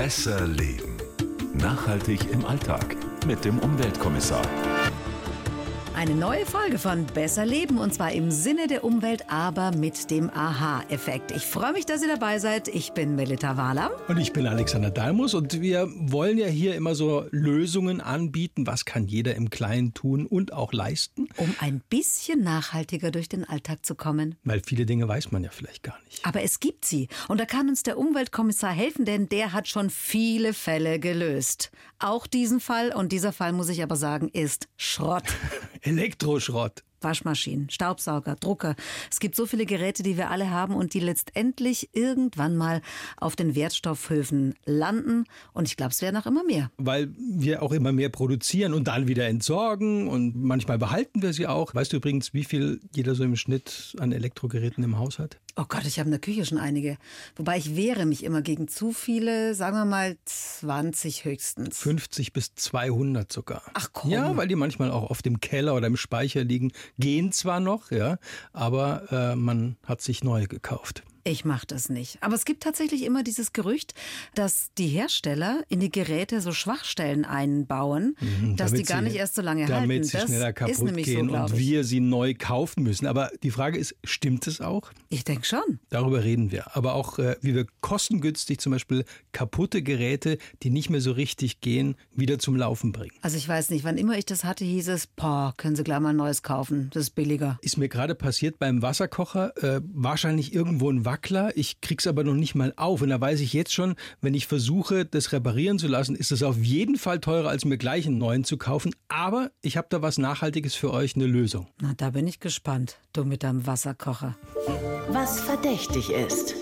Besser leben. Nachhaltig im Alltag mit dem Umweltkommissar. Eine neue Folge von Besser Leben und zwar im Sinne der Umwelt, aber mit dem Aha-Effekt. Ich freue mich, dass ihr dabei seid. Ich bin Melita Wahler. Und ich bin Alexander Dalmus und wir wollen ja hier immer so Lösungen anbieten. Was kann jeder im Kleinen tun und auch leisten? Um ein bisschen nachhaltiger durch den Alltag zu kommen. Weil viele Dinge weiß man ja vielleicht gar nicht. Aber es gibt sie. Und da kann uns der Umweltkommissar helfen, denn der hat schon viele Fälle gelöst. Auch diesen Fall. Und dieser Fall, muss ich aber sagen, ist Schrott. Elektroschrott. Waschmaschinen, Staubsauger, Drucker. Es gibt so viele Geräte, die wir alle haben und die letztendlich irgendwann mal auf den Wertstoffhöfen landen. Und ich glaube, es werden auch immer mehr. Weil wir auch immer mehr produzieren und dann wieder entsorgen und manchmal behalten wir sie auch. Weißt du übrigens, wie viel jeder so im Schnitt an Elektrogeräten im Haus hat? Oh Gott, ich habe in der Küche schon einige. Wobei ich wehre mich immer gegen zu viele, sagen wir mal 20 höchstens. 50 bis 200 sogar. Ach komm. Ja, weil die manchmal auch auf dem Keller oder im Speicher liegen. Gehen zwar noch, ja, aber äh, man hat sich neue gekauft. Ich mache das nicht. Aber es gibt tatsächlich immer dieses Gerücht, dass die Hersteller in die Geräte so Schwachstellen einbauen, Mhm, dass damit die gar sie- nicht erst so lange Damit halten. sie das schneller kaputt gehen so, und wir sie neu kaufen müssen. Aber die Frage ist, stimmt es auch? Ich denke schon. Darüber reden wir. Aber auch, äh, wie wir kostengünstig zum Beispiel kaputte Geräte, die nicht mehr so richtig gehen, wieder zum Laufen bringen. Also ich weiß nicht, wann immer ich das hatte, hieß es, boah, können Sie gleich mal ein neues kaufen. Das ist billiger. Ist mir gerade passiert beim Wasserkocher, äh, wahrscheinlich irgendwo ein Wackler. Ich krieg's aber noch nicht mal auf. Und da weiß ich jetzt schon, wenn ich versuche, das reparieren zu lassen, ist es auf jeden Fall teurer, als mir gleich einen neuen zu kaufen. Aber ich habe da was Nachhaltiges für euch, eine Lösung. Na, da bin ich gespannt. Du mit deinem Wasserkocher. Was verdächtig ist.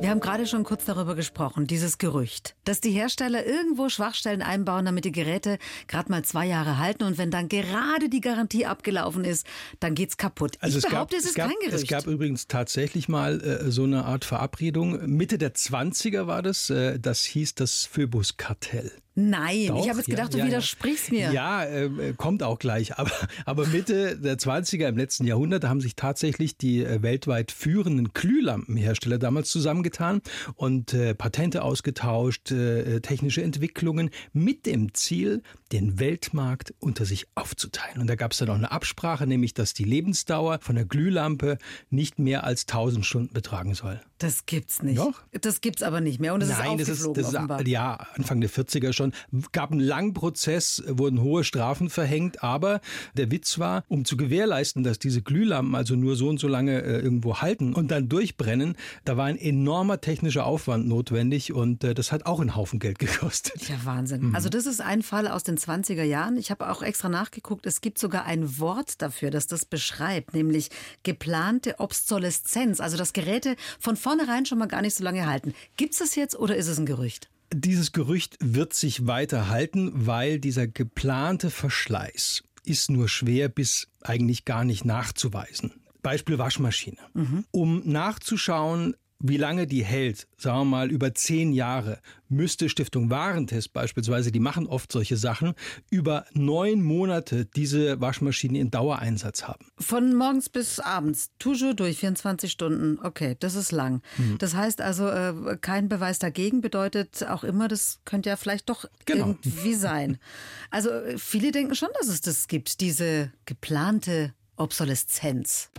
Wir haben gerade schon kurz darüber gesprochen, dieses Gerücht, dass die Hersteller irgendwo Schwachstellen einbauen, damit die Geräte gerade mal zwei Jahre halten und wenn dann gerade die Garantie abgelaufen ist, dann geht's kaputt. ich behaupte, es ist gab, kein Gerücht. Es gab übrigens tatsächlich mal äh, so eine Art Verabredung. Mitte der 20er war das. Äh, das hieß das Phoebus-Kartell. Nein, Doch, ich habe jetzt ja, gedacht, du ja, ja. widersprichst mir. Ja, äh, kommt auch gleich. Aber, aber Mitte der 20er im letzten Jahrhundert haben sich tatsächlich die äh, weltweit führenden Glühlampenhersteller damals zusammengetan und äh, Patente ausgetauscht, äh, technische Entwicklungen mit dem Ziel, den Weltmarkt unter sich aufzuteilen. Und da gab es dann auch eine Absprache, nämlich dass die Lebensdauer von der Glühlampe nicht mehr als 1000 Stunden betragen soll. Das gibt's nicht. Doch. Das gibt's aber nicht mehr und das Nein, ist das ist, aufgeflogen das ist ja Anfang der 40er schon. Gab einen langen Prozess, wurden hohe Strafen verhängt, aber der Witz war, um zu gewährleisten, dass diese Glühlampen also nur so und so lange äh, irgendwo halten und dann durchbrennen, da war ein enormer technischer Aufwand notwendig und äh, das hat auch einen Haufen Geld gekostet. Ja, Wahnsinn. Mhm. Also das ist ein Fall aus den 20er Jahren. Ich habe auch extra nachgeguckt. Es gibt sogar ein Wort dafür, das das beschreibt, nämlich geplante Obsoleszenz. Also dass Geräte von vornherein schon mal gar nicht so lange halten. Gibt's das jetzt oder ist es ein Gerücht? Dieses Gerücht wird sich weiter halten, weil dieser geplante Verschleiß ist nur schwer bis eigentlich gar nicht nachzuweisen. Beispiel Waschmaschine. Um nachzuschauen, wie lange die hält, sagen wir mal über zehn Jahre, müsste Stiftung Warentest beispielsweise, die machen oft solche Sachen, über neun Monate diese Waschmaschine in Dauereinsatz haben. Von morgens bis abends, toujours durch, 24 Stunden. Okay, das ist lang. Mhm. Das heißt also, äh, kein Beweis dagegen bedeutet auch immer, das könnte ja vielleicht doch Genau. irgendwie sein. Also äh, viele denken schon, dass es das gibt, diese geplante Obsoleszenz.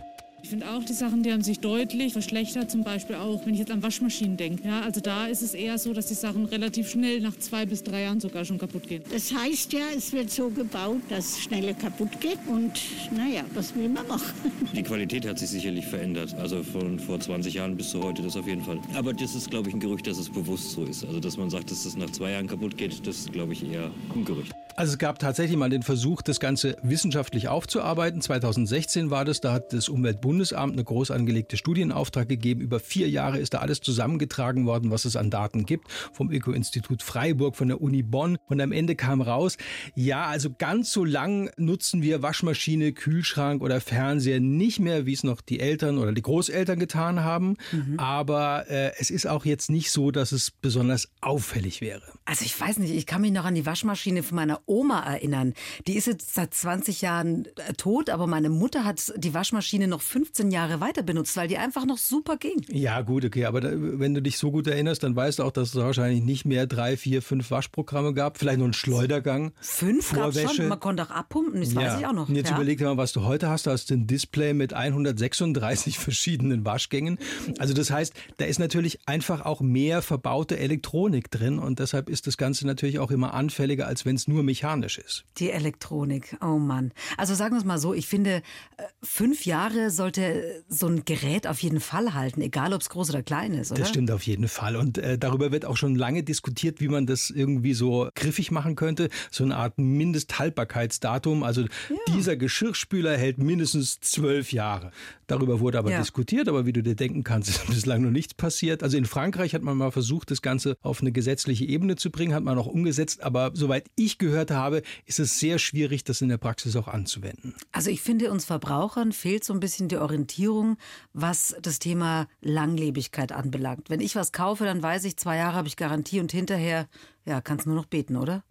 Ich finde auch, die Sachen, die haben sich deutlich verschlechtert, zum Beispiel auch, wenn ich jetzt an Waschmaschinen denke. Ja, also da ist es eher so, dass die Sachen relativ schnell nach zwei bis drei Jahren sogar schon kaputt gehen. Das heißt ja, es wird so gebaut, dass es schneller kaputt geht. Und naja, was will man machen? Die Qualität hat sich sicherlich verändert. Also von vor 20 Jahren bis zu heute, das auf jeden Fall. Aber das ist, glaube ich, ein Gerücht, dass es bewusst so ist. Also, dass man sagt, dass es nach zwei Jahren kaputt geht, das ist, glaube ich, eher ein Gerücht. Also es gab tatsächlich mal den Versuch, das Ganze wissenschaftlich aufzuarbeiten. 2016 war das, da hat das Umweltbundesamt eine groß angelegte Studie in Auftrag gegeben. Über vier Jahre ist da alles zusammengetragen worden, was es an Daten gibt, vom Öko-Institut Freiburg, von der Uni Bonn. Und am Ende kam raus, ja, also ganz so lang nutzen wir Waschmaschine, Kühlschrank oder Fernseher nicht mehr, wie es noch die Eltern oder die Großeltern getan haben. Aber äh, es ist auch jetzt nicht so, dass es besonders auffällig wäre. Also ich weiß nicht, ich kann mich noch an die Waschmaschine von meiner Oma erinnern. Die ist jetzt seit 20 Jahren äh, tot, aber meine Mutter hat die Waschmaschine noch 15 Jahre weiter benutzt, weil die einfach noch super ging. Ja, gut, okay, aber da, wenn du dich so gut erinnerst, dann weißt du auch, dass es wahrscheinlich nicht mehr drei, vier, fünf Waschprogramme gab, vielleicht nur einen Schleudergang. Fünf gab Vorwäsche. schon, man konnte auch abpumpen, das weiß ich auch noch. Und jetzt ja. überleg dir mal, was du heute hast. Du hast ein Display mit 136 verschiedenen Waschgängen. Also das heißt, da ist natürlich einfach auch mehr verbaute Elektronik drin und deshalb ist das Ganze natürlich auch immer anfälliger, als wenn es nur mechanisch ist. Die Elektronik, oh Mann. Also sagen wir es mal so, ich finde, äh, fünf Jahre sollte so ein Gerät auf jeden Fall halten, egal ob es groß oder klein ist, oder? Das stimmt auf jeden Fall. Und äh, darüber wird auch schon lange diskutiert, wie man das irgendwie so griffig machen könnte. So eine Art Mindesthaltbarkeitsdatum. Also dieser Geschirrspüler hält mindestens zwölf Jahre. Darüber wurde aber Ja. diskutiert, aber wie du dir denken kannst, ist bislang noch nichts passiert. Also in Frankreich hat man mal versucht, das Ganze auf eine gesetzliche Ebene zu bringen, hat man auch umgesetzt. Aber soweit ich gehört habe, ist es sehr schwierig, das in der Praxis auch anzuwenden. Also ich finde, uns Verbrauchern fehlt so ein bisschen die Orientierung, was das Thema Langlebigkeit anbelangt. Wenn ich was kaufe, dann weiß ich, zwei Jahre habe ich Garantie und hinterher, ja, kannst nur noch beten, oder?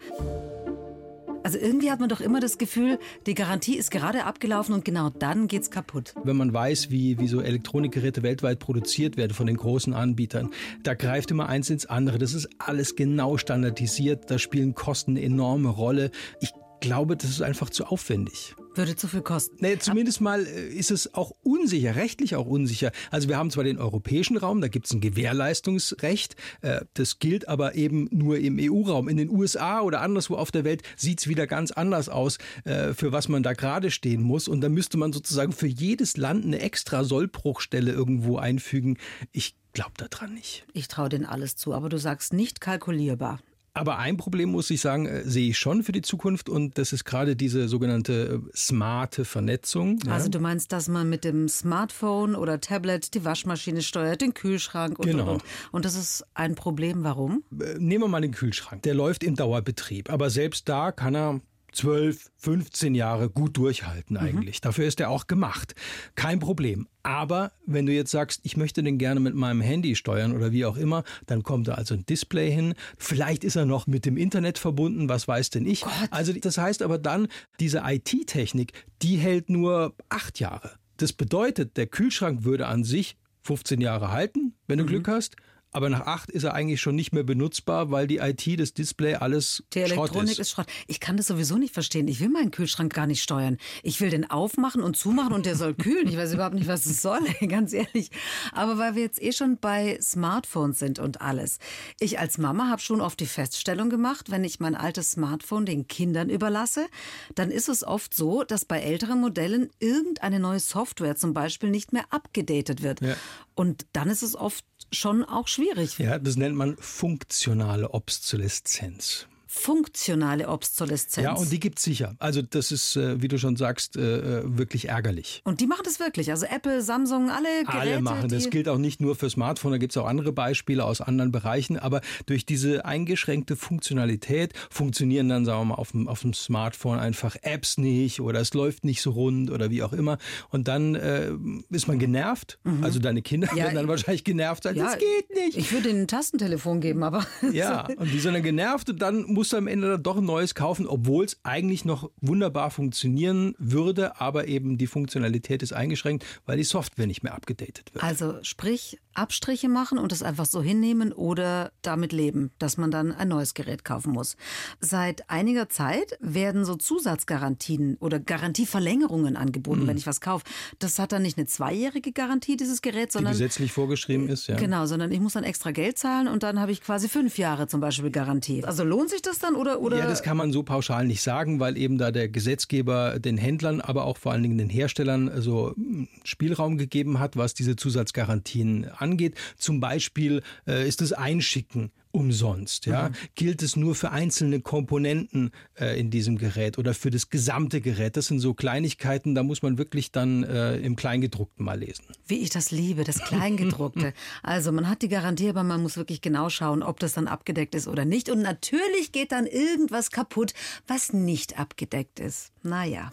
Also irgendwie hat man doch immer das Gefühl, die Garantie ist gerade abgelaufen und genau dann geht's kaputt. wenn man weiß, wie, wie so Elektronikgeräte weltweit produziert werden von den großen Anbietern, da greift immer eins ins andere. Das ist alles genau standardisiert. Da spielen Kosten eine enorme Rolle. Ich glaube, das ist einfach zu aufwendig. Würde zu viel kosten. Nee, zumindest mal äh, ist es auch unsicher, rechtlich auch unsicher. Also wir haben zwar den europäischen Raum, da gibt es ein Gewährleistungsrecht, äh, das gilt aber eben nur im EU-Raum. In den USA oder anderswo auf der Welt sieht es wieder ganz anders aus, äh, für was man da gerade stehen muss. Und da müsste man sozusagen für jedes Land eine extra Sollbruchstelle irgendwo einfügen. Ich glaube daran nicht. Ich traue denen alles zu, aber du sagst nicht kalkulierbar. Aber ein Problem, muss ich sagen, äh, sehe ich schon für die Zukunft und das ist gerade diese sogenannte äh, smarte Vernetzung. ja. Also du meinst, dass man mit dem Smartphone oder Tablet die Waschmaschine steuert, den Kühlschrank und Genau. und und. Und das ist ein Problem. Warum? Äh, nehmen wir mal den Kühlschrank. Der läuft im Dauerbetrieb. Aber selbst da kann er 12, 15 Jahre gut durchhalten eigentlich. Dafür ist er auch gemacht. Kein Problem. Aber wenn du jetzt sagst, ich möchte den gerne mit meinem Handy steuern oder wie auch immer, dann kommt da also ein Display hin. Vielleicht ist er noch mit dem Internet verbunden, was weiß denn ich. Also das heißt aber dann, diese IT-Technik, die hält nur acht Jahre. Das bedeutet, der Kühlschrank würde an sich 15 Jahre halten, wenn du Glück hast. Aber nach acht ist er eigentlich schon nicht mehr benutzbar, weil die IT, das Display, alles Die Schrott Elektronik ist. ist Schrott. Ich kann das sowieso nicht verstehen. Ich will meinen Kühlschrank gar nicht steuern. Ich will den aufmachen und zumachen und der soll kühlen. Ich weiß überhaupt nicht, was es soll, ganz ehrlich. Aber weil wir jetzt eh schon bei Smartphones sind und alles. Ich als Mama habe schon oft die Feststellung gemacht, wenn ich mein altes Smartphone den Kindern überlasse, dann ist es oft so, dass bei älteren Modellen irgendeine neue Software zum Beispiel nicht mehr abgedatet wird. Ja. Und dann ist es oft schon auch schwierig. Ja, das nennt man funktionale Obsoleszenz. Funktionale Obsoleszenz. Ja, und die gibt's sicher. Also das ist, äh, wie du schon sagst, äh, äh, wirklich ärgerlich. Und die machen das wirklich. Also Apple, Samsung, alle Geräte. Alle machen das. gilt auch nicht nur für Smartphone, da gibt's auch andere Beispiele aus anderen Bereichen. Aber durch diese eingeschränkte Funktionalität funktionieren dann, sagen wir mal, auf dem, auf dem Smartphone einfach Apps nicht oder es läuft nicht so rund oder wie auch immer. Und dann äh, ist man genervt. Also deine Kinder Mhm. Ja, werden dann wahrscheinlich genervt sein. das geht nicht. Ich würde ihnen ein Tastentelefon geben, aber. Ja, und die sind dann genervt und dann musst du am Ende dann doch ein neues kaufen, obwohl es eigentlich noch wunderbar funktionieren würde, aber eben die Funktionalität ist eingeschränkt, weil die Software nicht mehr abgedatet wird. Also sprich, Abstriche machen und es einfach so hinnehmen oder damit leben, dass man dann ein neues Gerät kaufen muss. Seit einiger Zeit werden so Zusatzgarantien oder Garantieverlängerungen angeboten, wenn ich was kaufe. Das hat dann nicht eine zweijährige Garantie, dieses Gerät, Die sondern gesetzlich vorgeschrieben ist, ja. Genau, sondern ich muss dann extra Geld zahlen und dann habe ich quasi fünf Jahre zum Beispiel Garantie. Also lohnt sich das dann oder? oder Ja, das kann man so pauschal nicht sagen, weil eben da der Gesetzgeber den Händlern, aber auch vor allen Dingen den Herstellern so mm, Spielraum gegeben hat, was diese Zusatzgarantien angeht. Zum Beispiel äh, ist das Einschicken umsonst. Ja? Gilt es nur für einzelne Komponenten äh, in diesem Gerät oder für das gesamte Gerät? Das sind so Kleinigkeiten, da muss man wirklich dann äh, im Kleingedruckten mal lesen. Wie ich das liebe, das Kleingedruckte. also man hat die Garantie, aber man muss wirklich genau schauen, ob das dann abgedeckt ist oder nicht. Und natürlich geht dann irgendwas kaputt, was nicht abgedeckt ist. Naja.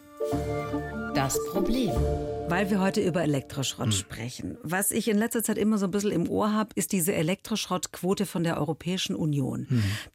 Das Problem. Weil wir heute über Elektroschrott sprechen. Was ich in letzter Zeit immer so ein bisschen im Ohr habe, ist diese Elektroschrottquote von der Europäischen Union.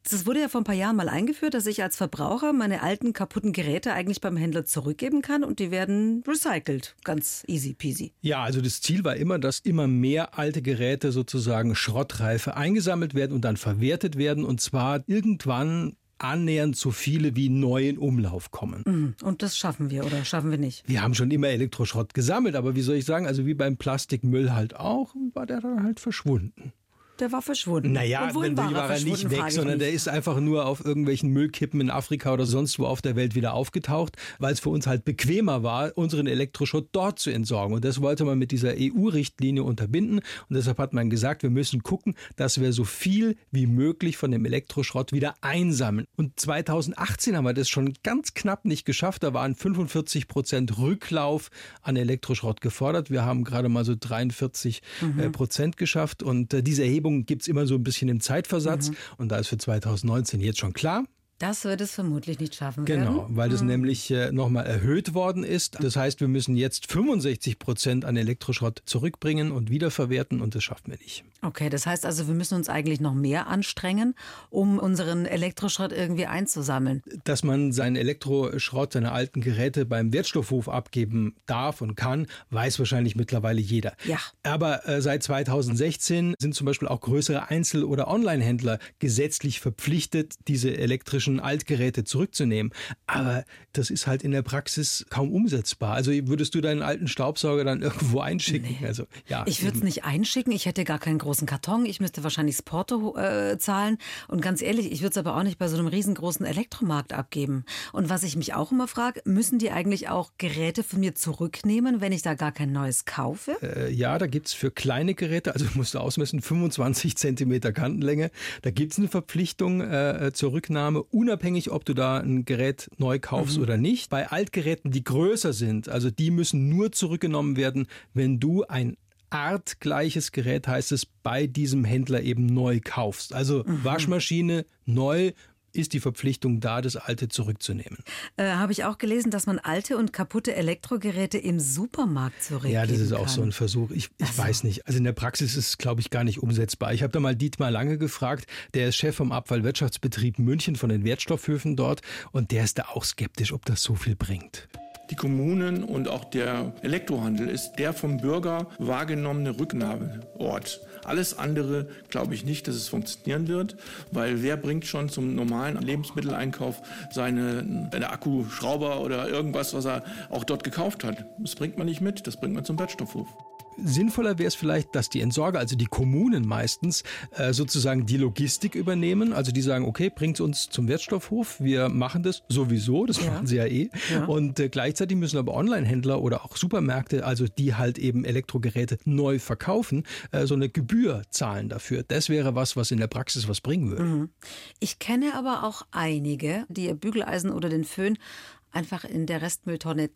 Das wurde ja vor ein paar Jahren mal eingeführt, dass ich als Verbraucher meine alten kaputten Geräte eigentlich beim Händler zurückgeben kann und die werden recycelt. Ganz easy peasy. Ja, also das Ziel war immer, dass immer mehr alte Geräte sozusagen schrottreife eingesammelt werden und dann verwertet werden und zwar irgendwann annähernd so viele wie neu in Umlauf kommen. Mhm. Und das schaffen wir oder schaffen wir nicht? Wir haben schon immer Elektroschrott gesammelt, aber wie soll ich sagen, also wie beim Plastikmüll halt auch, war der dann halt verschwunden. Der war verschwunden. Naja, und wohin war war er nicht weg, sondern der ist einfach nur auf irgendwelchen Müllkippen in Afrika oder sonst wo auf der Welt wieder aufgetaucht, weil es für uns halt bequemer war, unseren Elektroschrott dort zu entsorgen. Und das wollte man mit dieser EU-Richtlinie unterbinden. Und deshalb hat man gesagt, wir müssen gucken, dass wir so viel wie möglich von dem Elektroschrott wieder einsammeln. Und 2018 haben wir das schon ganz knapp nicht geschafft. Da waren 45 Prozent Rücklauf an Elektroschrott gefordert. Wir haben gerade mal so 43 äh, Prozent geschafft. Und äh, diese Erhebung gibt's immer so ein bisschen im Zeitversatz. Und da ist für 2019 jetzt schon klar, Das wird es vermutlich nicht schaffen Genau, werden. weil das nämlich äh, nochmal erhöht worden ist. Das heißt, wir müssen jetzt 65 Prozent an Elektroschrott zurückbringen und wiederverwerten und das schaffen wir nicht. Okay, das heißt also, wir müssen uns eigentlich noch mehr anstrengen, um unseren Elektroschrott irgendwie einzusammeln. Dass man seinen Elektroschrott, seine alten Geräte beim Wertstoffhof abgeben darf und kann, weiß wahrscheinlich mittlerweile jeder. Ja. Aber äh, seit 2016 sind zum Beispiel auch größere Einzel- oder Online-Händler gesetzlich verpflichtet, diese elektrischen Altgeräte zurückzunehmen. Aber das ist halt in der Praxis kaum umsetzbar. Also würdest du deinen alten Staubsauger dann irgendwo einschicken? Also ja. Ich würde es nicht einschicken, ich hätte gar keinen großen Karton, ich müsste wahrscheinlich das Porto äh, zahlen. Und ganz ehrlich, ich würde es aber auch nicht bei so einem riesengroßen Elektromarkt abgeben. Und was ich mich auch immer frage, müssen die eigentlich auch Geräte von mir zurücknehmen, wenn ich da gar kein neues kaufe? Äh, ja, da gibt's für kleine Geräte, also musst du ausmessen, 25 Zentimeter Kantenlänge, da gibt's eine Verpflichtung äh, zur Rücknahme, unabhängig, ob du da ein Gerät neu kaufst oder nicht. Bei Altgeräten, die größer sind, also die müssen nur zurückgenommen werden, wenn du ein artgleiches Gerät, heißt es, bei diesem Händler eben neu kaufst. Also Waschmaschine neu ist die Verpflichtung da, das alte zurückzunehmen. Äh, Habe ich auch gelesen, dass man alte und kaputte Elektrogeräte im Supermarkt zurückgeben Ja, das ist auch kann. so ein Versuch. Ich, ich weiß nicht. Also in der Praxis ist es, glaube ich, gar nicht umsetzbar. Ich habe da mal Dietmar Lange gefragt, der ist Chef vom Abfallwirtschaftsbetrieb München von den Wertstoffhöfen dort und der ist da auch skeptisch, ob das so viel bringt. Die Kommunen und auch der Elektrohandel ist der vom Bürger wahrgenommene Rücknahmeort. Alles andere glaube ich nicht, dass es funktionieren wird, weil wer bringt schon zum normalen Lebensmitteleinkauf seine, seine Akkuschrauber oder irgendwas, was er auch dort gekauft hat? Das bringt man nicht mit, das bringt man zum Wertstoffhof. Sinnvoller wäre es vielleicht, dass die Entsorger, also die Kommunen meistens, äh, sozusagen die Logistik übernehmen. Also die sagen, okay, bringt uns zum Wertstoffhof, wir machen das sowieso, das machen sie ja eh. Und äh, gleichzeitig müssen aber Online-Händler oder auch Supermärkte, also die halt eben Elektrogeräte neu verkaufen, äh, so eine Gebühr zahlen dafür. Das wäre was, was in der Praxis was bringen würde. Ich kenne aber auch einige, die ihr Bügeleisen oder den Föhn einfach in der Restmülltonne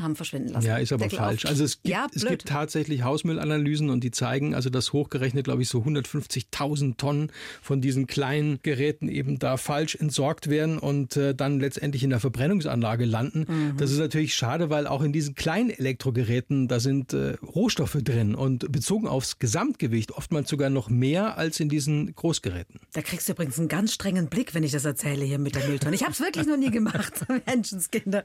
haben verschwinden lassen. Ja, ist aber Deckel falsch. auf. Also es gibt, ja, es gibt tatsächlich Hausmüllanalysen und die zeigen, also dass hochgerechnet, glaube ich, so 150.000 Tonnen von diesen kleinen Geräten eben da falsch entsorgt werden und äh, dann letztendlich in der Verbrennungsanlage landen. Mhm. Das ist natürlich schade, weil auch in diesen kleinen Elektrogeräten, da sind äh, Rohstoffe drin und bezogen aufs Gesamtgewicht oftmals sogar noch mehr als in diesen Großgeräten. Da kriegst du übrigens einen ganz strengen Blick, wenn ich das erzähle hier mit der Mülltonne. Ich habe es wirklich noch nie gemacht, Menschenskinder.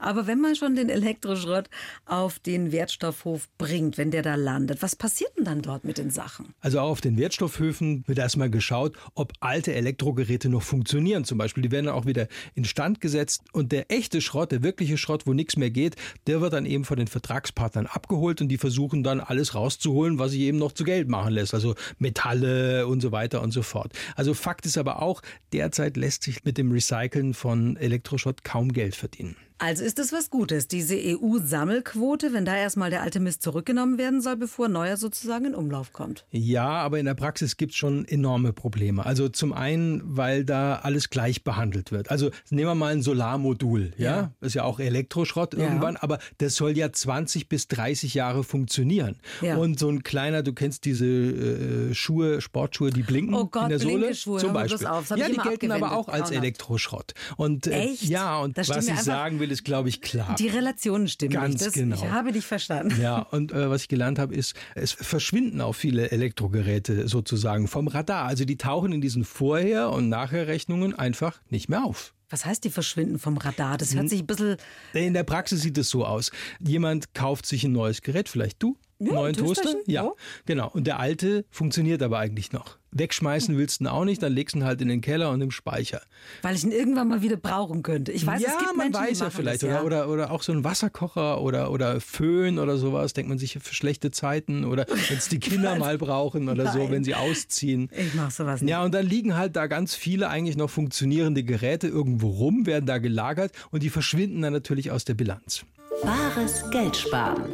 Aber wenn man schon den Elektroschrott auf den Wertstoffhof bringt, wenn der da landet, was passiert denn dann dort mit den Sachen? Also auch auf den Wertstoffhöfen wird erstmal geschaut, ob alte Elektrogeräte noch funktionieren. Zum Beispiel, die werden dann auch wieder instand gesetzt und der echte Schrott, der wirkliche Schrott, wo nichts mehr geht, der wird dann eben von den Vertragspartnern abgeholt und die versuchen dann alles rauszuholen, was sich eben noch zu Geld machen lässt. Also Metalle und so weiter und so fort. Also Fakt ist aber auch, derzeit lässt sich mit dem Recyceln von Elektroschrott kaum Geld verdienen. Also ist das was Gutes, diese EU-Sammelquote, wenn da erstmal der alte Mist zurückgenommen werden soll, bevor neuer sozusagen in Umlauf kommt. Ja, aber in der Praxis gibt's schon enorme Probleme. Also zum einen, weil da alles gleich behandelt wird. Also nehmen wir mal ein Solarmodul, ja, Ja. ist ja auch Elektroschrott Ja. irgendwann, aber das soll ja 20 bis 30 Jahre funktionieren. Ja. Und so ein kleiner, du kennst diese äh, Schuhe, Sportschuhe, die blinken Oh Gott, in der Sohle, Blinkeschuhe, zum Beispiel. auf, das ja, die gelten aber auch als. Elektroschrott. Und äh, Echt? ja, und Da stehen was ich sagen will, ist, glaube ich, klar. Die Relationen stimmen Ganz nicht. Das, genau. Ich habe dich verstanden. Ja, und äh, was ich gelernt habe, ist, es verschwinden auch viele Elektrogeräte sozusagen vom Radar. Also die tauchen in diesen Vorher- und Nachherrechnungen einfach nicht mehr auf. Was heißt, die verschwinden vom Radar? Das hört sich ein bisschen. In der Praxis sieht es so aus. Jemand kauft sich ein neues Gerät, vielleicht du, Ja, neuen Toaster. Ja, ja. genau. Und der alte funktioniert aber eigentlich noch. Wegschmeißen willst du ihn auch nicht, dann legst du ihn halt in den Keller und im Speicher. Weil ich ihn irgendwann mal wieder brauchen könnte. Ich weiß, ja, es gibt man Menschen, die weiß ja vielleicht. das, ja. Oder, oder, oder auch so ein Wasserkocher oder, oder Föhn oder sowas, denkt man sich für schlechte Zeiten oder wenn es die Kinder mal brauchen oder so, Nein. wenn sie ausziehen. Ich mach sowas nicht. Ja, und dann liegen halt da ganz viele eigentlich noch funktionierende Geräte irgendwo rum, werden da gelagert und die verschwinden dann natürlich aus der Bilanz. Wahres Geld sparen.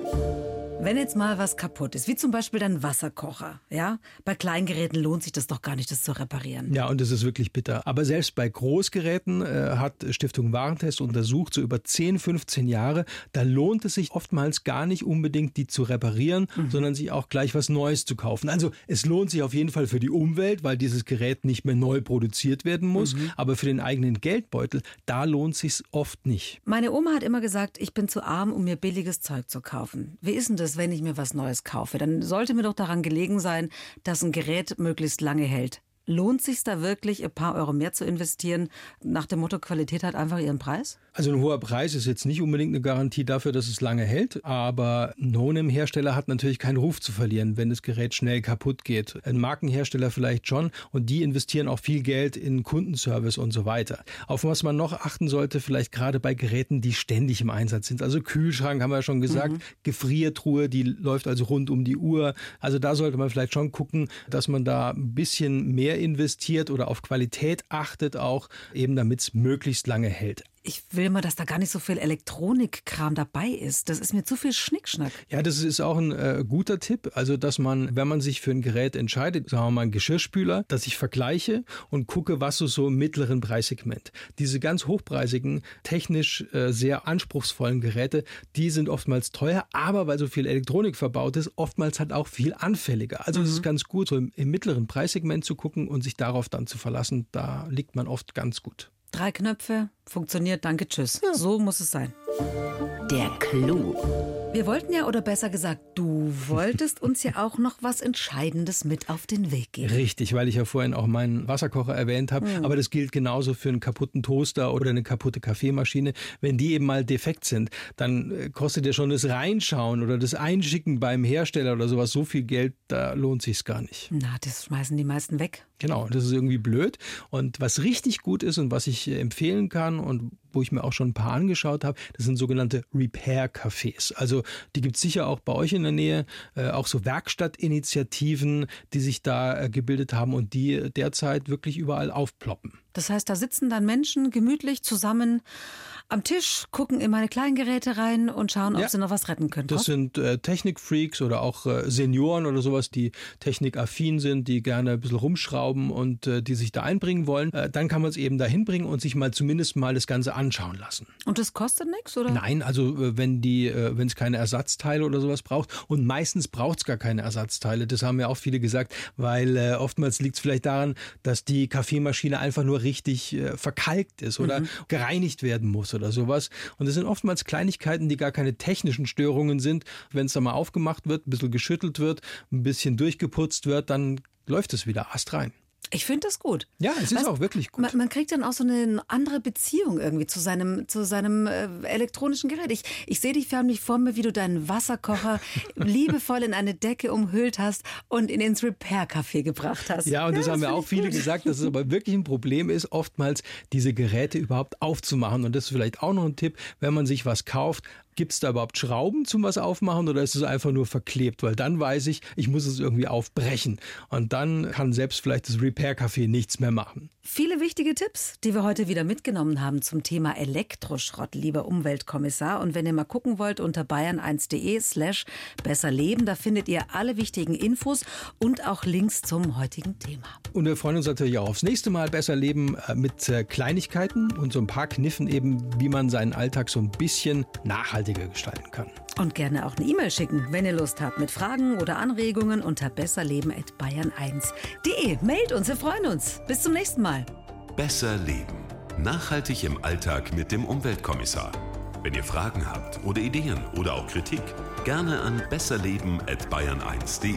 Wenn jetzt mal was kaputt ist, wie zum Beispiel dein Wasserkocher, ja, bei Kleingeräten lohnt sich das doch gar nicht, das zu reparieren. Ja, und das ist wirklich bitter. Aber selbst bei Großgeräten äh, hat Stiftung Warentest untersucht, so über 10, 15 Jahre, da lohnt es sich oftmals gar nicht unbedingt, die zu reparieren, sondern sich auch gleich was Neues zu kaufen. Also es lohnt sich auf jeden Fall für die Umwelt, weil dieses Gerät nicht mehr neu produziert werden muss. Aber für den eigenen Geldbeutel, da lohnt sich oft nicht. Meine Oma hat immer gesagt, ich bin zu arm, um mir billiges Zeug zu kaufen. Wie ist denn das, wenn ich mir was Neues kaufe? Dann sollte mir doch daran gelegen sein, dass ein Gerät möglichst lange hält. Lohnt sich da wirklich, ein paar Euro mehr zu investieren, nach dem Motto, Qualität hat einfach ihren Preis? Also ein hoher Preis ist jetzt nicht unbedingt eine Garantie dafür, dass es lange hält, aber ein No-Name-Hersteller hat natürlich keinen Ruf zu verlieren, wenn das Gerät schnell kaputt geht. Ein Markenhersteller vielleicht schon und die investieren auch viel Geld in Kundenservice und so weiter. Auf was man noch achten sollte, vielleicht gerade bei Geräten, die ständig im Einsatz sind. Also Kühlschrank haben wir ja schon gesagt, Gefriertruhe, die läuft also rund um die Uhr. Also da sollte man vielleicht schon gucken, dass man da ein bisschen mehr investiert oder auf Qualität achtet auch, eben damit es möglichst lange hält. Ich will immer, dass da gar nicht so viel Elektronikkram dabei ist. Das ist mir zu viel Schnickschnack. Ja, das ist auch ein äh, guter Tipp. Also, dass man, wenn man sich für ein Gerät entscheidet, sagen wir mal einen Geschirrspüler, dass ich vergleiche und gucke, was so so im mittleren Preissegment. Diese ganz hochpreisigen, technisch äh, sehr anspruchsvollen Geräte, die sind oftmals teuer, aber weil so viel Elektronik verbaut ist, oftmals halt auch viel anfälliger. Also, es ist ganz gut, so im, im mittleren Preissegment zu gucken und sich darauf dann zu verlassen. Da liegt man oft ganz gut. Drei Knöpfe, funktioniert, danke, tschüss. So muss es sein. Der Clou. Wir wollten ja, oder besser gesagt, du wolltest uns ja auch noch was Entscheidendes mit auf den Weg geben. Richtig, weil ich ja vorhin auch meinen Wasserkocher erwähnt habe. Aber das gilt genauso für einen kaputten Toaster oder eine kaputte Kaffeemaschine. Wenn die eben mal defekt sind, dann äh, kostet ja schon das Reinschauen oder das Einschicken beim Hersteller oder sowas so viel Geld, da lohnt sich's gar nicht. Na, das schmeißen die meisten weg. Genau, das ist irgendwie blöd. Und was richtig gut ist und was ich äh, empfehlen kann und wo ich mir auch schon ein paar angeschaut habe, das sind sogenannte Repair-Cafés. Also die gibt es sicher auch bei euch in der Nähe, äh, auch so Werkstattinitiativen, die sich da äh, gebildet haben und die derzeit wirklich überall aufploppen. Das heißt, da sitzen dann Menschen gemütlich zusammen am Tisch, gucken in meine Kleingeräte rein und schauen, ob Ja. sie noch was retten können. Das sind äh, Technikfreaks oder auch äh, Senioren oder sowas, die technikaffin sind, die gerne ein bisschen rumschrauben und äh, die sich da einbringen wollen. Äh, dann kann man es eben da hinbringen und sich mal zumindest mal das Ganze anschauen lassen. Und das kostet nichts, oder? Nein, also äh, wenn die, äh, wenn es keine Ersatzteile oder sowas braucht und meistens braucht es gar keine Ersatzteile. Das haben ja auch viele gesagt, weil oftmals liegt es vielleicht daran, dass die Kaffeemaschine einfach nur richtig verkalkt ist oder gereinigt werden muss oder sowas. Und das sind oftmals Kleinigkeiten, die gar keine technischen Störungen sind. Wenn es da mal aufgemacht wird, ein bisschen geschüttelt wird, ein bisschen durchgeputzt wird, dann läuft es wieder astrein. Ich finde das gut. Ja, es ist Weißt, auch wirklich gut. Man, man kriegt dann auch so eine andere Beziehung irgendwie zu seinem, zu seinem äh, elektronischen Gerät. Ich, ich sehe dich förmlich vor mir, wie du deinen Wasserkocher liebevoll in eine Decke umhüllt hast und ihn ins Repair-Café gebracht hast. Ja, und das haben ja auch viele gut. gesagt, dass es aber wirklich ein Problem ist, oftmals diese Geräte überhaupt aufzumachen. Und das ist vielleicht auch noch ein Tipp, wenn man sich was kauft, gibt es da überhaupt Schrauben zum was aufmachen oder ist es einfach nur verklebt? Weil dann weiß ich, ich muss es irgendwie aufbrechen. Und dann kann selbst vielleicht das Repair-Café nichts mehr machen. Viele wichtige Tipps, die wir heute wieder mitgenommen haben zum Thema Elektroschrott, lieber Umweltkommissar. Und wenn ihr mal gucken wollt, unter bayern1.de slash besser leben, da findet ihr alle wichtigen Infos und auch Links zum heutigen Thema. Und wir freuen uns natürlich auch aufs nächste Mal besser leben äh, mit äh, Kleinigkeiten und so ein paar Kniffen eben, wie man seinen Alltag so ein bisschen nachhaltiger gestalten kann. Und gerne auch eine E-Mail schicken, wenn ihr Lust habt, mit Fragen oder Anregungen unter besserleben.bayern1.de. Mailt uns, wir freuen uns. Bis zum nächsten Mal. Besser leben. Nachhaltig im Alltag mit dem Umweltkommissar. Wenn ihr Fragen habt oder Ideen oder auch Kritik, gerne an besserleben@bayern1.de.